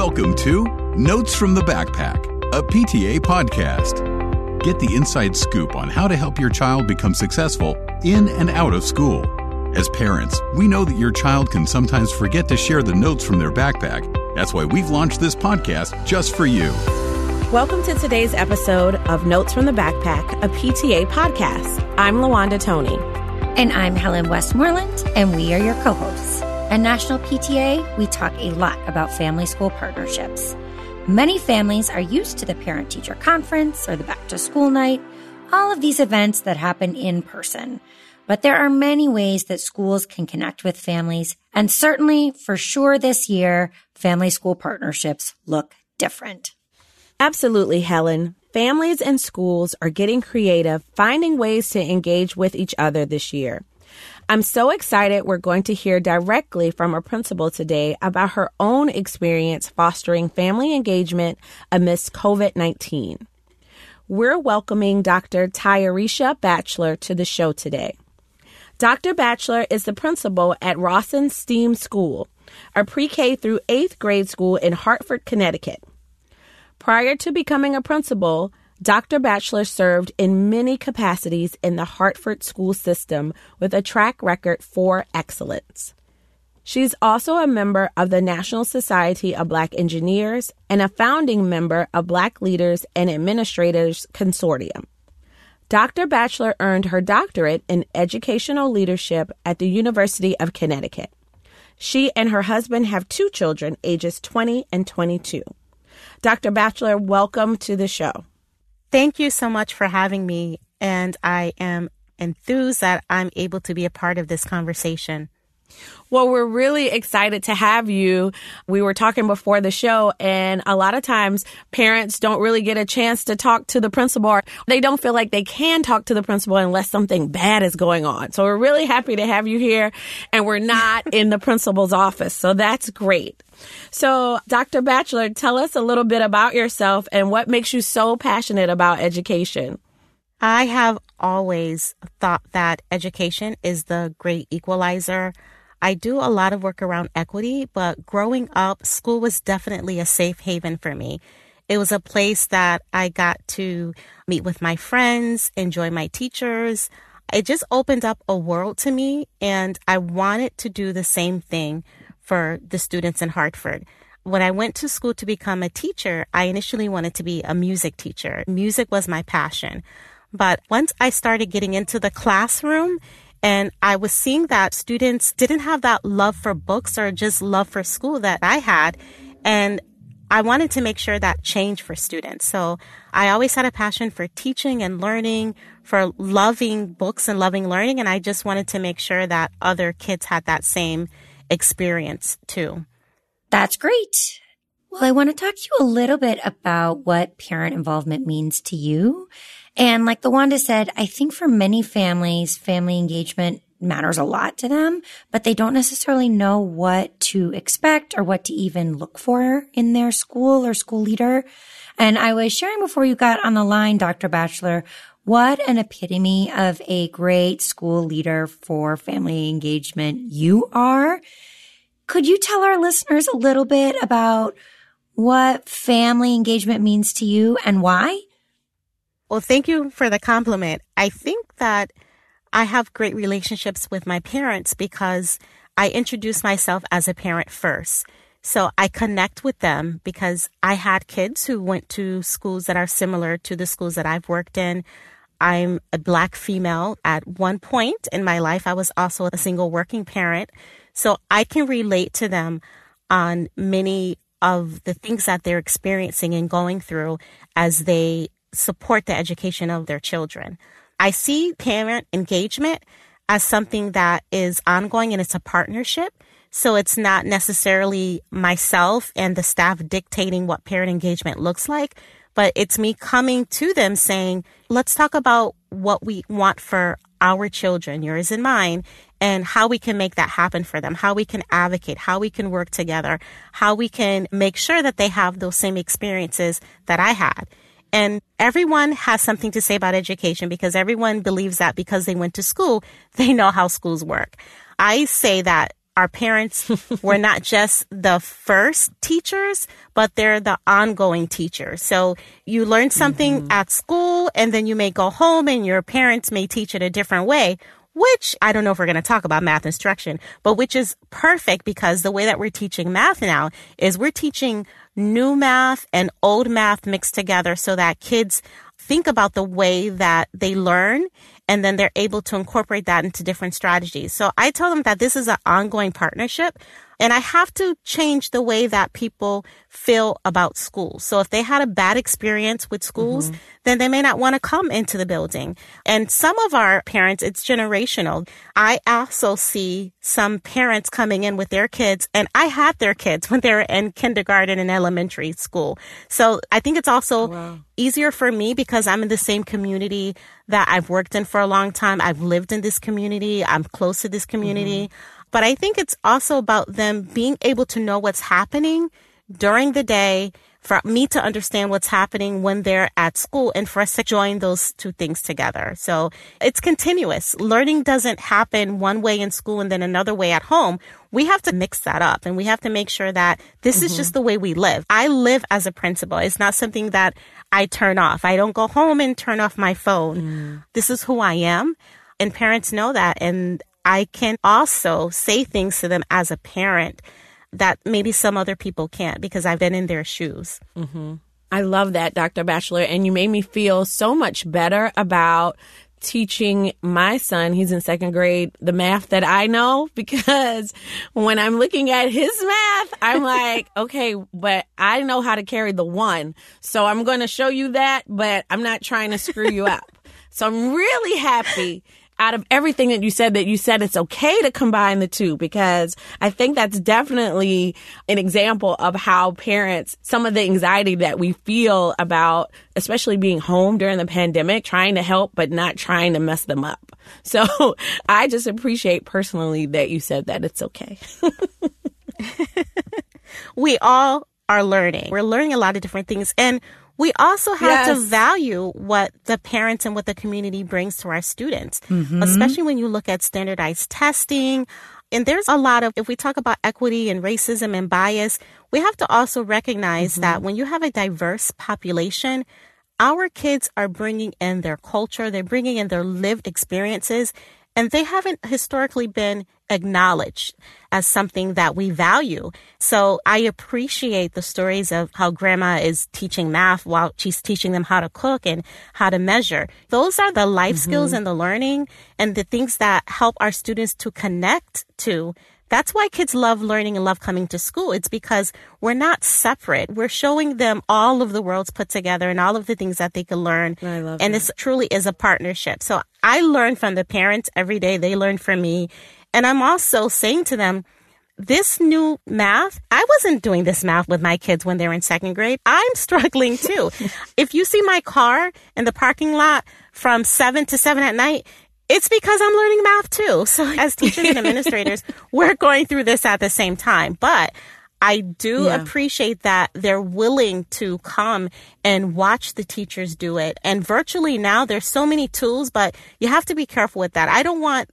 Welcome to Notes from the Backpack, a PTA podcast. Get the inside scoop on how to help your child become successful in and out of school. As parents, we know that your child can sometimes forget to share the notes from their backpack. That's why we've launched this podcast just for you. Welcome to today's episode of Notes from the Backpack, a PTA podcast. I'm LaWanda Toney. And I'm Helen Westmoreland, and we are your co hosts. At National PTA, we talk a lot about family school partnerships. Many families are used to the parent teacher conference or the back to school night, all of these events that happen in person. But there are many ways that schools can connect with families, and certainly for sure this year, family school partnerships look different. Absolutely, Helen. Families and schools are getting creative, finding ways to engage with each other this year. I'm so excited we're going to hear directly from our principal today about her own experience fostering family engagement amidst COVID 19. We're welcoming Dr. Tyarisha Batchelor to the show today. Dr. Batchelor is the principal at Rawson STEAM School, a pre K through eighth grade school in Hartford, Connecticut. Prior to becoming a principal, Dr. Batchelor served in many capacities in the Hartford school system with a track record for excellence. She's also a member of the National Society of Black Engineers and a founding member of Black Leaders and Administrators Consortium. Dr. Batchelor earned her doctorate in educational leadership at the University of Connecticut. She and her husband have two children, ages 20 and 22. Dr. Batchelor, welcome to the show. Thank you so much for having me. And I am enthused that I'm able to be a part of this conversation. Well, we're really excited to have you. We were talking before the show, and a lot of times parents don't really get a chance to talk to the principal. They don't feel like they can talk to the principal unless something bad is going on. So we're really happy to have you here, and we're not in the principal's office. So that's great. So, Dr. Batchelor, tell us a little bit about yourself and what makes you so passionate about education. I have always thought that education is the great equalizer. I do a lot of work around equity, but growing up, school was definitely a safe haven for me. It was a place that I got to meet with my friends, enjoy my teachers. It just opened up a world to me, and I wanted to do the same thing for the students in Hartford. When I went to school to become a teacher, I initially wanted to be a music teacher. Music was my passion. But once I started getting into the classroom and I was seeing that students didn't have that love for books or just love for school that I had. And I wanted to make sure that changed for students. So I always had a passion for teaching and learning, for loving books and loving learning. And I just wanted to make sure that other kids had that same experience too. That's great. Well, I want to talk to you a little bit about what parent involvement means to you and like LaWanda said, I think for many families, family engagement matters a lot to them, but they don't necessarily know what to expect or what to even look for in their school or school leader. And I was sharing before you got on the line, Dr. Batchelor, what an epitome of a great school leader for family engagement you are. Could you tell our listeners a little bit about what family engagement means to you and why? Well, thank you for the compliment. I think that I have great relationships with my parents because I introduce myself as a parent first. So I connect with them because I had kids who went to schools that are similar to the schools that I've worked in. I'm a black female. At one point in my life, I was also a single working parent. So I can relate to them on many of the things that they're experiencing and going through as they support the education of their children. I see parent engagement as something that is ongoing and it's a partnership. So it's not necessarily myself and the staff dictating what parent engagement looks like, but it's me coming to them saying, let's talk about what we want for our children, yours and mine, and how we can make that happen for them, how we can advocate, how we can work together, how we can make sure that they have those same experiences that I had. And everyone has something to say about education because everyone believes that because they went to school, they know how schools work. I say that our parents were not just the first teachers, but they're the ongoing teachers. So you learn something mm-hmm. at school and then you may go home and your parents may teach it a different way which I don't know if we're going to talk about math instruction, but which is perfect because the way that we're teaching math now is we're teaching new math and old math mixed together so that kids think about the way that they learn and then they're able to incorporate that into different strategies. So I tell them that this is an ongoing partnership and I have to change the way that people feel about schools. So if they had a bad experience with schools, mm-hmm. then they may not want to come into the building. And some of our parents, it's generational. I also see some parents coming in with their kids and I had their kids when they were in kindergarten and elementary school. So I think it's also wow. easier for me because I'm in the same community that I've worked in for a long time. I've lived in this community. I'm close to this community. Mm-hmm. But I think it's also about them being able to know what's happening during the day for me to understand what's happening when they're at school and for us to join those two things together. So it's continuous. Learning doesn't happen one way in school and then another way at home. We have to mix that up and we have to make sure that this mm-hmm. is just the way we live. I live as a principal. It's not something that I turn off. I don't go home and turn off my phone. Mm. This is who I am. And parents know that. And I can also say things to them as a parent that maybe some other people can't because I've been in their shoes. Mm-hmm. I love that, Dr. Batchelor. And you made me feel so much better about teaching my son, he's in second grade, the math that I know because when I'm looking at his math, I'm like, okay, but I know how to carry the one. So I'm going to show you that, but I'm not trying to screw you up. So I'm really happy out of everything that you said that you said it's okay to combine the two because I think that's definitely an example of how parents, some of the anxiety that we feel about, especially being home during the pandemic, trying to help, but not trying to mess them up. So I just appreciate personally that you said that it's okay. we all are learning. We're learning a lot of different things. And we also have yes. to value what the parents and what the community brings to our students, mm-hmm. especially when you look at standardized testing. And there's a lot of, if we talk about equity and racism and bias, we have to also recognize mm-hmm. that when you have a diverse population, our kids are bringing in their culture, they're bringing in their lived experiences, and they haven't historically been acknowledged as something that we value. So I appreciate the stories of how grandma is teaching math while she's teaching them how to cook and how to measure. Those are the life mm-hmm. skills and the learning and the things that help our students to connect to that's why kids love learning and love coming to school. It's because we're not separate. We're showing them all of the worlds put together and all of the things that they can learn. I love and this truly is a partnership. So I learn from the parents every day. They learn from me. And I'm also saying to them, this new math, I wasn't doing this math with my kids when they're in second grade. I'm struggling too. if you see my car in the parking lot from seven to seven at night, it's because I'm learning math too. So as teachers and administrators, we're going through this at the same time. But I do yeah. appreciate that they're willing to come and watch the teachers do it. And virtually now there's so many tools, but you have to be careful with that. I don't want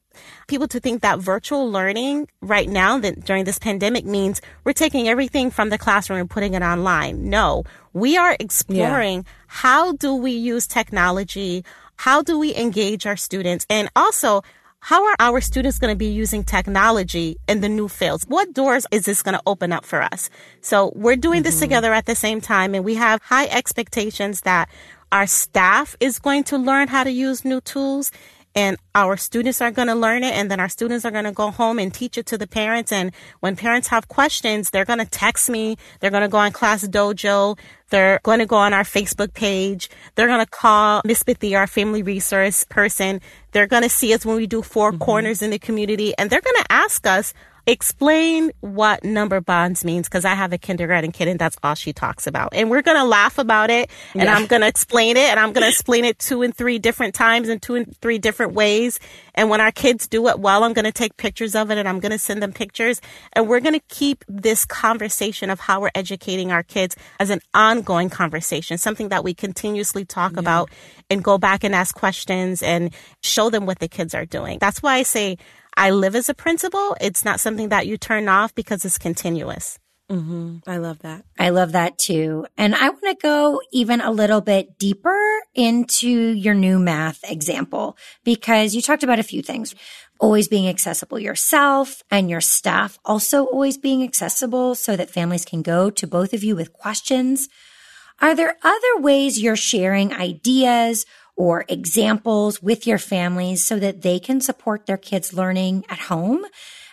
people to think that virtual learning right now that during this pandemic means we're taking everything from the classroom and putting it online. No, we are exploring yeah. how do we use technology how do we engage our students? And also, how are our students going to be using technology in the new fields? What doors is this going to open up for us? So we're doing mm-hmm. this together at the same time and we have high expectations that our staff is going to learn how to use new tools and our students are going to learn it and then our students are going to go home and teach it to the parents and when parents have questions they're going to text me they're going to go on ClassDojo they're going to go on our facebook page they're going to call miss Bithy, our family resource person they're going to see us when we do 4 mm-hmm. corners in the community and they're going to ask us explain what number bonds means because I have a kindergarten kid and that's all she talks about. And we're going to laugh about it and yeah. I'm going to explain it and I'm going to explain it two and three different times in two and three different ways. And when our kids do it well, I'm going to take pictures of it and I'm going to send them pictures. And we're going to keep this conversation of how we're educating our kids as an ongoing conversation, something that we continuously talk yeah. about and go back and ask questions and show them what the kids are doing. That's why I say I live as a principal. It's not something that you turn off because it's continuous. Mm-hmm. I love that. I love that too. And I want to go even a little bit deeper into your new math example because you talked about a few things. Always being accessible yourself and your staff also always being accessible so that families can go to both of you with questions. Are there other ways you're sharing ideas or examples with your families so that they can support their kids learning at home?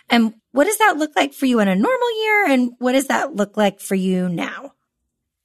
And what does that look like for you in a normal year? And what does that look like for you now?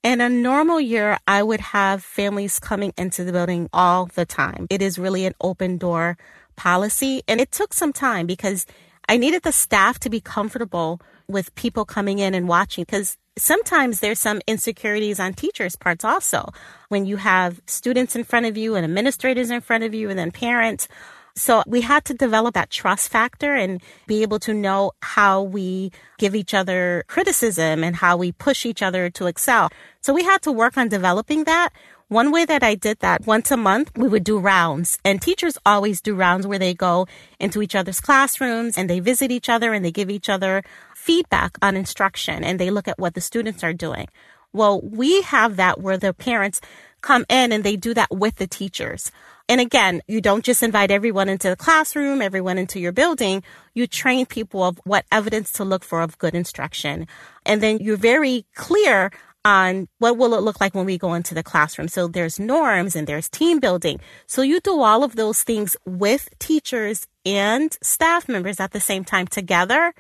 In a normal year, I would have families coming into the building all the time. It is really an open door policy. And it took some time because I needed the staff to be comfortable with people coming in and watching because sometimes there's some insecurities on teachers' parts also. When you have students in front of you and administrators in front of you and then parents, so we had to develop that trust factor and be able to know how we give each other criticism and how we push each other to excel. So we had to work on developing that. One way that I did that once a month, we would do rounds and teachers always do rounds where they go into each other's classrooms and they visit each other and they give each other feedback on instruction and they look at what the students are doing. Well, we have that where the parents come in and they do that with the teachers. And again, you don't just invite everyone into the classroom, everyone into your building. You train people of what evidence to look for of good instruction. And then you're very clear on what will it look like when we go into the classroom. So there's norms and there's team building. So you do all of those things with teachers and staff members at the same time together.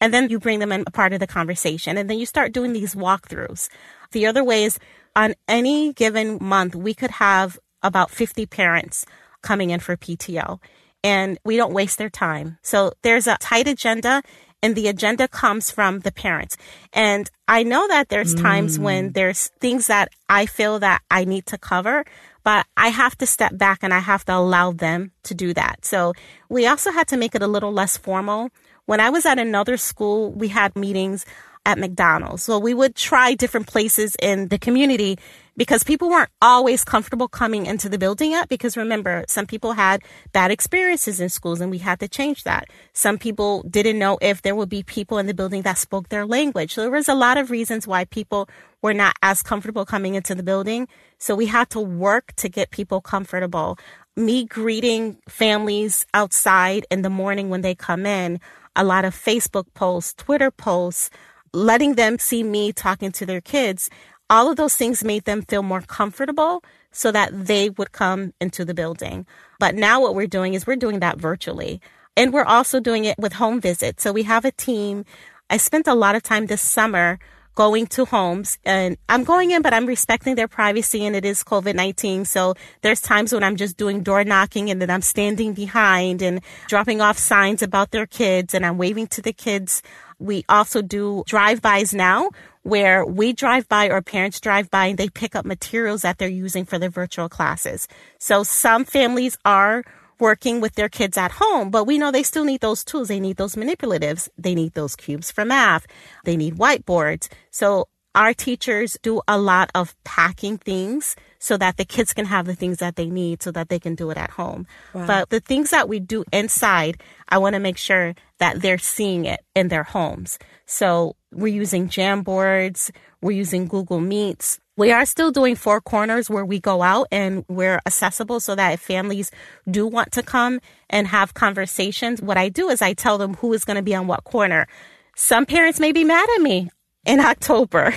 And then you bring them in a part of the conversation and then you start doing these walkthroughs. The other way is on any given month, we could have about 50 parents coming in for PTO and we don't waste their time. So there's a tight agenda and the agenda comes from the parents. And I know that there's times when mm. there's things that I feel that I need to cover, but I have to step back and I have to allow them to do that. So we also had to make it a little less formal. When I was at another school, we had meetings at McDonald's. So we would try different places in the community because people weren't always comfortable coming into the building yet. Because remember, some people had bad experiences in schools and we had to change that. Some people didn't know if there would be people in the building that spoke their language. So there was a lot of reasons why people were not as comfortable coming into the building. So we had to work to get people comfortable. Me greeting families outside in the morning when they come in, a lot of Facebook posts, Twitter posts, letting them see me talking to their kids, all of those things made them feel more comfortable so that they would come into the building. But now what we're doing is we're doing that virtually. And we're also doing it with home visits. So we have a team. I spent a lot of time this summer going to homes and I'm going in, but I'm respecting their privacy and it is COVID-19. So there's times when I'm just doing door knocking and then I'm standing behind and dropping off signs about their kids and I'm waving to the kids we also do drive-bys now where we drive by or parents drive by and they pick up materials that they're using for their virtual classes. So some families are working with their kids at home, but we know they still need those tools. They need those manipulatives. They need those cubes for math. They need whiteboards. So our teachers do a lot of packing things so that the kids can have the things that they need so that they can do it at home. Wow. But the things that we do inside, I want to make sure that they're seeing it in their homes. So we're using Jamboards, we're using Google Meets. We are still doing four corners where we go out and we're accessible so that if families do want to come and have conversations, what I do is I tell them who is going to be on what corner. Some parents may be mad at me in October,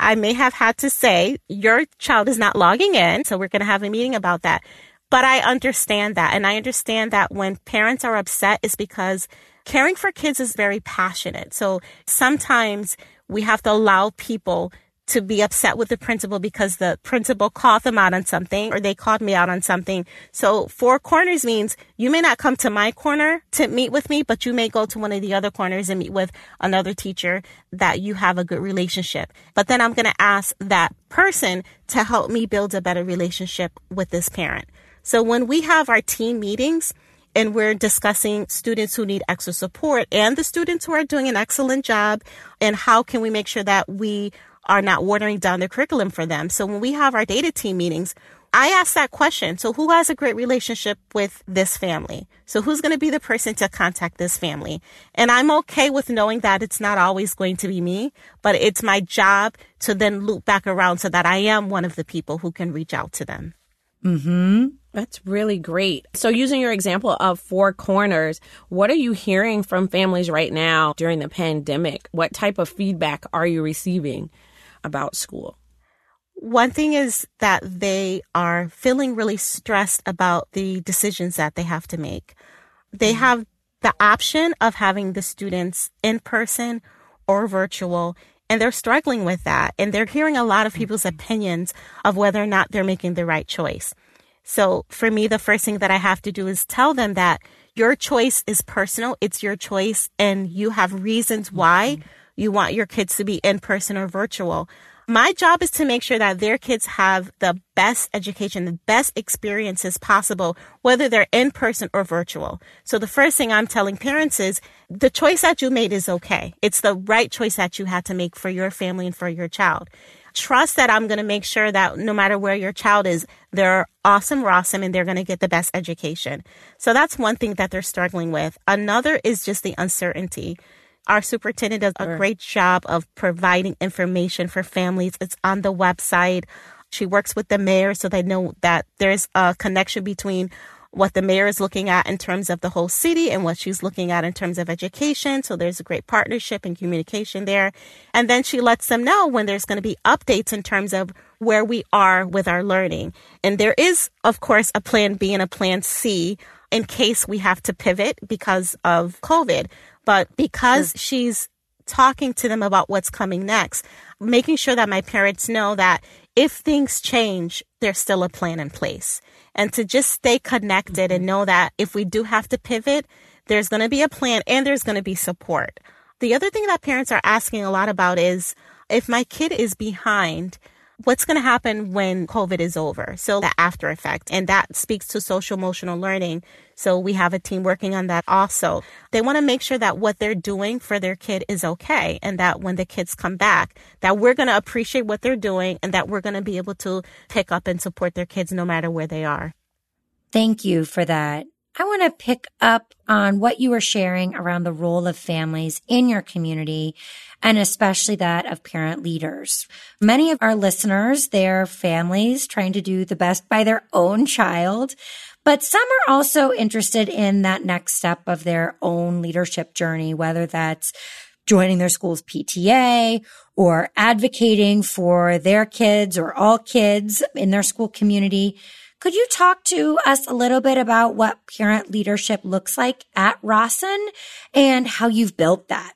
I may have had to say, your child is not logging in. So we're going to have a meeting about that. But I understand that. And I understand that when parents are upset is because caring for kids is very passionate. So sometimes we have to allow people to be upset with the principal because the principal called them out on something or they called me out on something. So four corners means you may not come to my corner to meet with me, but you may go to one of the other corners and meet with another teacher that you have a good relationship. But then I'm going to ask that person to help me build a better relationship with this parent. So when we have our team meetings, and we're discussing students who need extra support and the students who are doing an excellent job and how can we make sure that we are not watering down the curriculum for them. So when we have our data team meetings, I ask that question. So who has a great relationship with this family? So who's going to be the person to contact this family? And I'm okay with knowing that it's not always going to be me, but it's my job to then loop back around so that I am one of the people who can reach out to them. Hmm. That's really great. So, using your example of Four Corners, what are you hearing from families right now during the pandemic? What type of feedback are you receiving about school? One thing is that they are feeling really stressed about the decisions that they have to make. They mm-hmm. have the option of having the students in person or virtual, and they're struggling with that. And they're hearing a lot of people's opinions of whether or not they're making the right choice. So for me, the first thing that I have to do is tell them that your choice is personal. It's your choice and you have reasons why you want your kids to be in person or virtual. My job is to make sure that their kids have the best education, the best experiences possible, whether they're in person or virtual. So the first thing I'm telling parents is the choice that you made is okay. It's the right choice that you had to make for your family and for your child. Trust that I'm going to make sure that no matter where your child is, they're awesome, awesome, and they're going to get the best education. So that's one thing that they're struggling with. Another is just the uncertainty. Our superintendent does a great job of providing information for families. It's on the website. She works with the mayor so they know that there's a connection between what the mayor is looking at in terms of the whole city and what she's looking at in terms of education. So there's a great partnership and communication there. And then she lets them know when there's going to be updates in terms of where we are with our learning. And there is, of course, a plan B and a plan C in case we have to pivot because of COVID. But because she's talking to them about what's coming next, making sure that my parents know that if things change, there's still a plan in place. And to just stay connected and mm-hmm. know that if we do have to pivot, there's going to be a plan and there's going to be support. The other thing that parents are asking a lot about is if my kid is behind, what's going to happen when COVID is over. So the after effect, and that speaks to social emotional learning. So we have a team working on that also. They want to make sure that what they're doing for their kid is okay. And that when the kids come back, that we're going to appreciate what they're doing and that we're going to be able to pick up and support their kids no matter where they are. Thank you for that. I want to pick up on what you were sharing around the role of families in your community and especially that of parent leaders. Many of our listeners, their families trying to do the best by their own child, but some are also interested in that next step of their own leadership journey, whether that's joining their school's PTA or advocating for their kids or all kids in their school community. Could you talk to us a little bit about what parent leadership looks like at Rawson and how you've built that?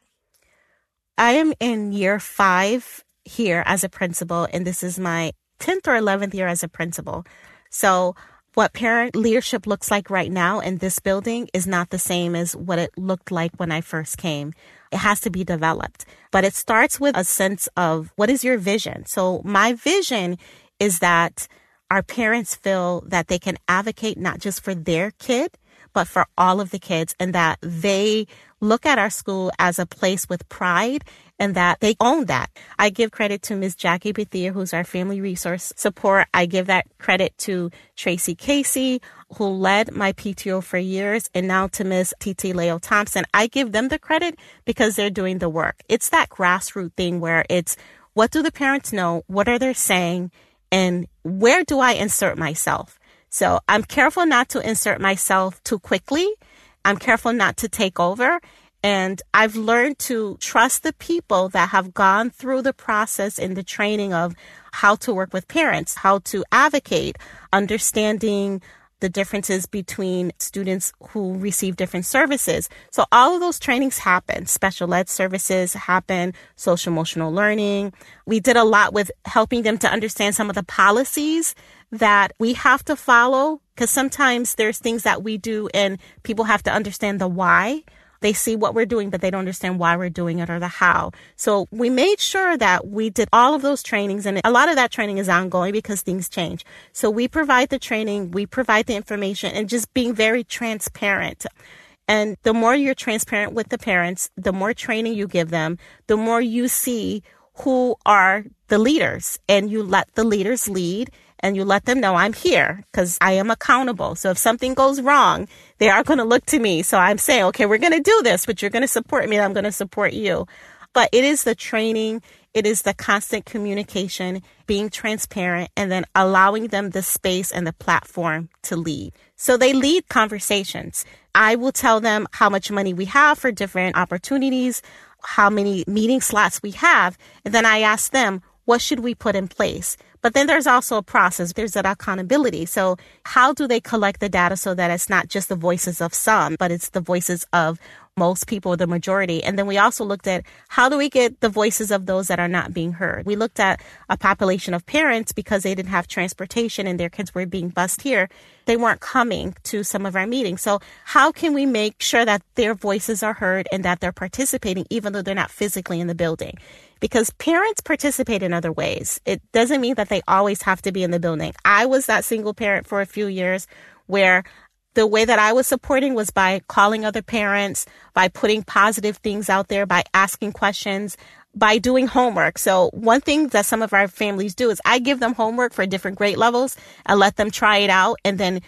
I am in year five here as a principal, and this is my 10th or 11th year as a principal. So, what parent leadership looks like right now in this building is not the same as what it looked like when I first came. It has to be developed, but it starts with a sense of what is your vision? So, my vision is that our parents feel that they can advocate not just for their kid, but for all of the kids and that they look at our school as a place with pride and that they own that. I give credit to Ms. Jackie Bethia, who's our family resource support. I give that credit to Tracy Casey, who led my PTO for years, and now to Ms. TT Leo Thompson. I give them the credit because they're doing the work. It's that grassroots thing where it's what do the parents know? What are they saying? And where do I insert myself? So I'm careful not to insert myself too quickly. I'm careful not to take over. And I've learned to trust the people that have gone through the process in the training of how to work with parents, how to advocate, understanding the differences between students who receive different services. So all of those trainings happen. Special ed services happen, social emotional learning. We did a lot with helping them to understand some of the policies that we have to follow because sometimes there's things that we do and people have to understand the why. They see what we're doing, but they don't understand why we're doing it or the how. So we made sure that we did all of those trainings and a lot of that training is ongoing because things change. So we provide the training, we provide the information and just being very transparent. And the more you're transparent with the parents, the more training you give them, the more you see who are the leaders and you let the leaders lead and you let them know I'm here because I am accountable. So if something goes wrong, they are going to look to me. So I'm saying, okay, we're going to do this, but you're going to support me. and I'm going to support you. But it is the training. It is the constant communication, being transparent, and then allowing them the space and the platform to lead. So they lead conversations. I will tell them how much money we have for different opportunities, how many meeting slots we have. And then I ask them, what should we put in place? But then there's also a process. There's that accountability. So how do they collect the data so that it's not just the voices of some, but it's the voices of most people, the majority. And then we also looked at how do we get the voices of those that are not being heard. We looked at a population of parents because they didn't have transportation and their kids were being bused here. They weren't coming to some of our meetings. So how can we make sure that their voices are heard and that they're participating even though they're not physically in the building? Because parents participate in other ways. It doesn't mean that they always have to be in the building. I was that single parent for a few years where the way that I was supporting was by calling other parents, by putting positive things out there, by asking questions, by doing homework. So one thing that some of our families do is I give them homework for different grade levels and let them try it out and then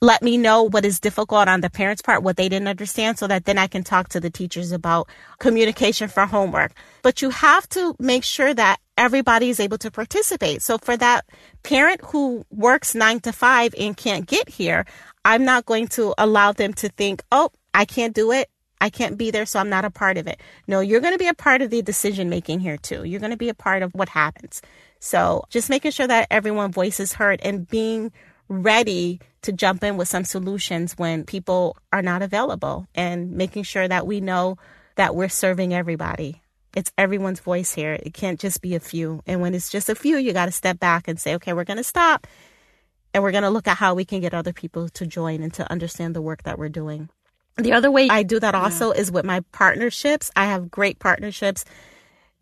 let me know what is difficult on the parents' part, what they didn't understand, so that then I can talk to the teachers about communication for homework. But you have to make sure that everybody is able to participate. So for that parent who works nine to five and can't get here, I'm not going to allow them to think, oh, I can't do it. I can't be there, so I'm not a part of it. No, you're going to be a part of the decision making here too. You're going to be a part of what happens. So just making sure that everyone voices heard and being ready to jump in with some solutions when people are not available and making sure that we know that we're serving everybody. It's everyone's voice here. It can't just be a few. And when it's just a few, you got to step back and say, okay, we're going to stop and we're going to look at how we can get other people to join and to understand the work that we're doing. The other way I do that also yeah. is with my partnerships. I have great partnerships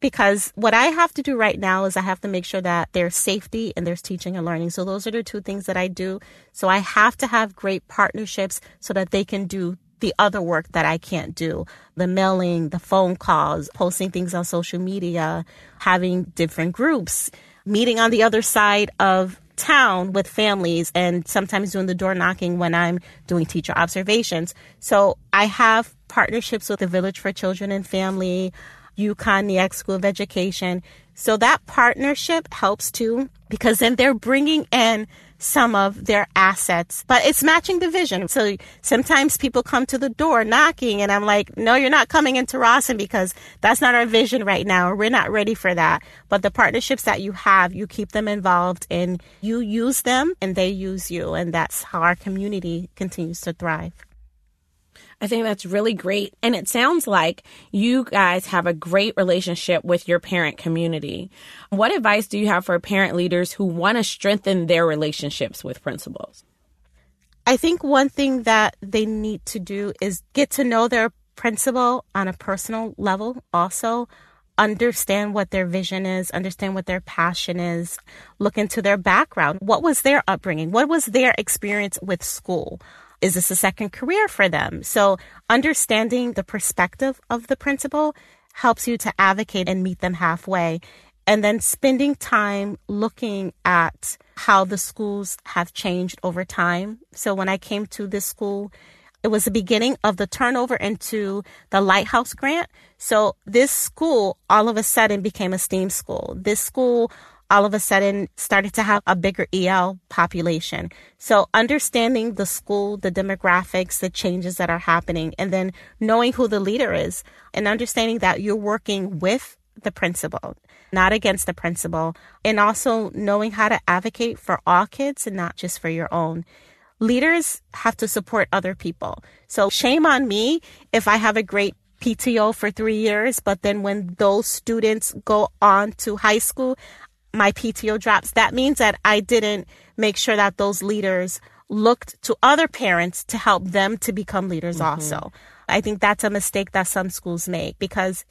because what I have to do right now is I have to make sure that there's safety and there's teaching and learning. So those are the two things that I do. So I have to have great partnerships so that they can do the other work that I can't do. The mailing, the phone calls, posting things on social media, having different groups, meeting on the other side of town with families and sometimes doing the door knocking when I'm doing teacher observations. So I have partnerships with the Village for Children and Family, UConn, the Neag School of Education. So that partnership helps too because then they're bringing in some of their assets, but it's matching the vision. So sometimes people come to the door knocking and I'm like, no, you're not coming into Rawson because that's not our vision right now. We're not ready for that. But the partnerships that you have, you keep them involved and you use them and they use you. And that's how our community continues to thrive. I think that's really great. And it sounds like you guys have a great relationship with your parent community. What advice do you have for parent leaders who want to strengthen their relationships with principals? I think one thing that they need to do is get to know their principal on a personal level also understand what their vision is, understand what their passion is, look into their background. What was their upbringing? What was their experience with school? Is this a second career for them? So understanding the perspective of the principal helps you to advocate and meet them halfway. And then spending time looking at how the schools have changed over time. So when I came to this school, it was the beginning of the turnover into the Lighthouse Grant. So this school all of a sudden became a STEAM school. This school all of a sudden started to have a bigger EL population. So understanding the school, the demographics, the changes that are happening, and then knowing who the leader is and understanding that you're working with the principal, not against the principal, and also knowing how to advocate for all kids and not just for your own. Leaders have to support other people. So shame on me if I have a great PTO for three years, but then when those students go on to high school, my PTO drops, that means that I didn't make sure that those leaders looked to other parents to help them to become leaders mm-hmm. also. I think that's a mistake that some schools make because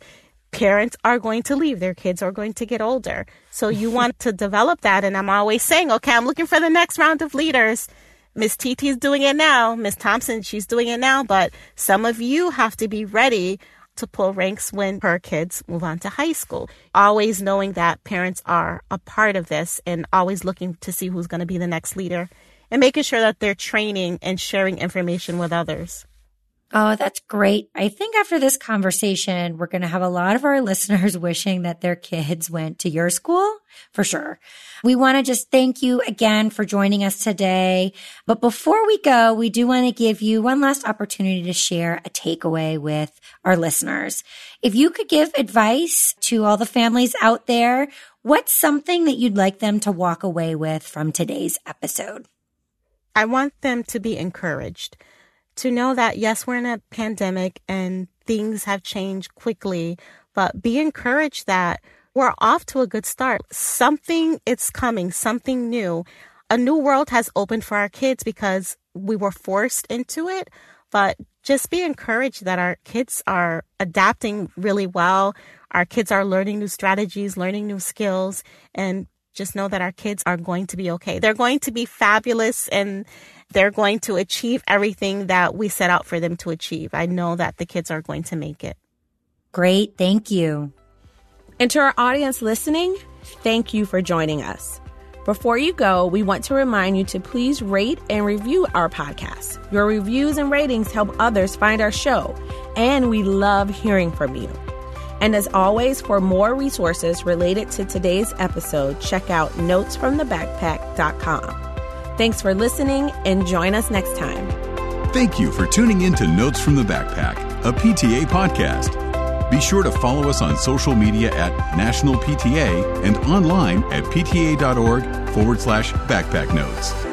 parents are going to leave. Their kids are going to get older. So you want to develop that. And I'm always saying, okay, I'm looking for the next round of leaders. Miss TT is doing it now. Miss Thompson, she's doing it now. But some of you have to be ready to pull ranks when her kids move on to high school. Always knowing that parents are a part of this and always looking to see who's going to be the next leader and making sure that they're training and sharing information with others. Oh, that's great. I think after this conversation, we're going to have a lot of our listeners wishing that their kids went to your school for sure. We want to just thank you again for joining us today. But before we go, we do want to give you one last opportunity to share a takeaway with our listeners. If you could give advice to all the families out there, what's something that you'd like them to walk away with from today's episode? I want them to be encouraged to know that yes, we're in a pandemic and things have changed quickly, but be encouraged that we're off to a good start. Something it's coming, something new. A new world has opened for our kids because we were forced into it, but just be encouraged that our kids are adapting really well. Our kids are learning new strategies, learning new skills, and just know that our kids are going to be okay. They're going to be fabulous and they're going to achieve everything that we set out for them to achieve. I know that the kids are going to make it. Great. Thank you. And to our audience listening, thank you for joining us. Before you go, we want to remind you to please rate and review our podcast. Your reviews and ratings help others find our show, and we love hearing from you. And as always, for more resources related to today's episode, check out notesfromthebackpack.com. Thanks for listening and join us next time. Thank you for tuning in to Notes from the Backpack, a PTA podcast. Be sure to follow us on social media at National PTA and online at pta.org forward slash backpack notes.